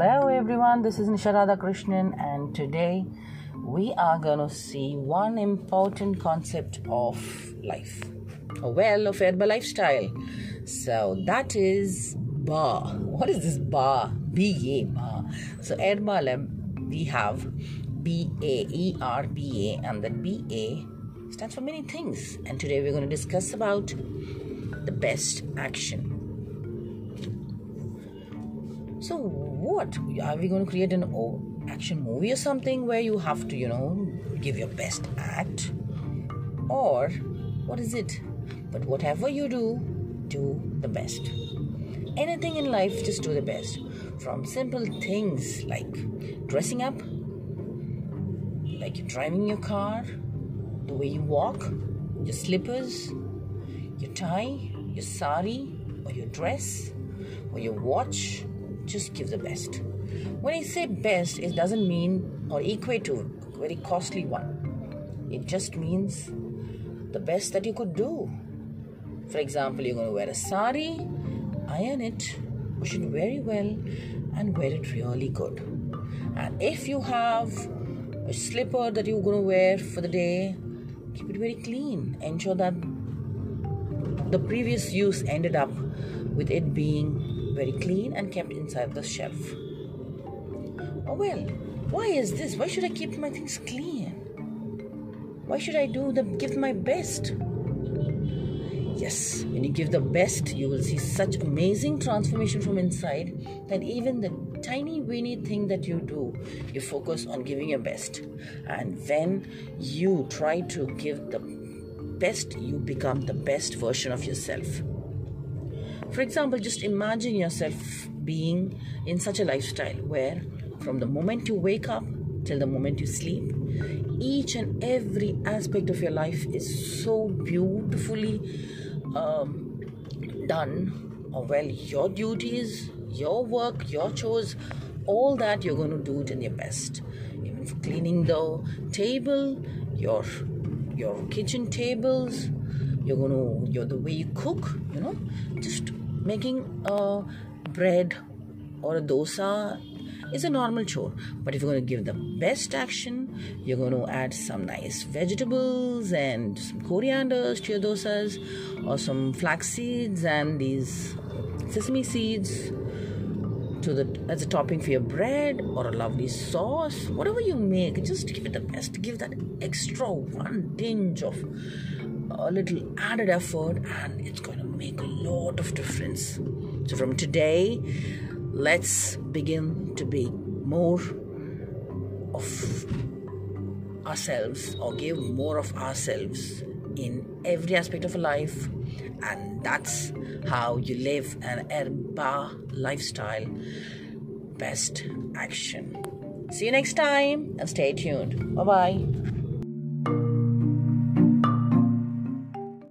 Hello everyone, this is Nisharada Krishnan and today we are going to see one important concept of life. Well, of Edba lifestyle. So that is bar. What is this? B-A, bar. So Edba um, we have B-A-E-R-B-A and that B-A stands for many things. And today we're going to discuss about the best action. So, what are we going to create an action movie or something where you have to, you know, give your best act? Or what is it? But whatever you do, do the best. Anything in life, just do the best. From simple things like dressing up, like driving your car, the way you walk, your slippers, your tie, your sari, or your dress, or your watch, just give the best. When I say best, it doesn't mean or equate to a very costly one. It just means the best that you could do. For example, you're going to wear a sari, iron it, wash it very well, and wear it really good. And if you have a slipper that you're going to wear for the day, keep it very clean. Ensure that the previous use ended up with it being very clean and kept inside the shelf. Oh well, why is this? Why should I keep my things clean? Why should I do the give my best? Yes, when you give the best, you will see such amazing transformation from inside that even the tiny weeny thing that you do, you focus on giving your best. And when you try to give the best, you become the best version of yourself. For example, just imagine yourself being in such a lifestyle where from the moment you wake up till the moment you sleep, each and every aspect of your life is so beautifully um, done. Or well, your duties, your work, your chores, all that you're going to do it in your best. Even for cleaning the table, your your kitchen tables, you're going to you're the way you cook, you know, just making a bread or a dosa is a normal chore. But if you're going to give the best action you're going to add some nice vegetables and some corianders to your dosas or some flax seeds and these sesame seeds to the as a topping for your bread or a lovely sauce. Whatever you make just give it the best. Give that extra one tinge of a little added effort and it's going to make a lot of difference. So from today let's begin to be more of ourselves or give more of ourselves in every aspect of life and that's how you live an Edba lifestyle. Best action. See you next time and stay tuned. Bye bye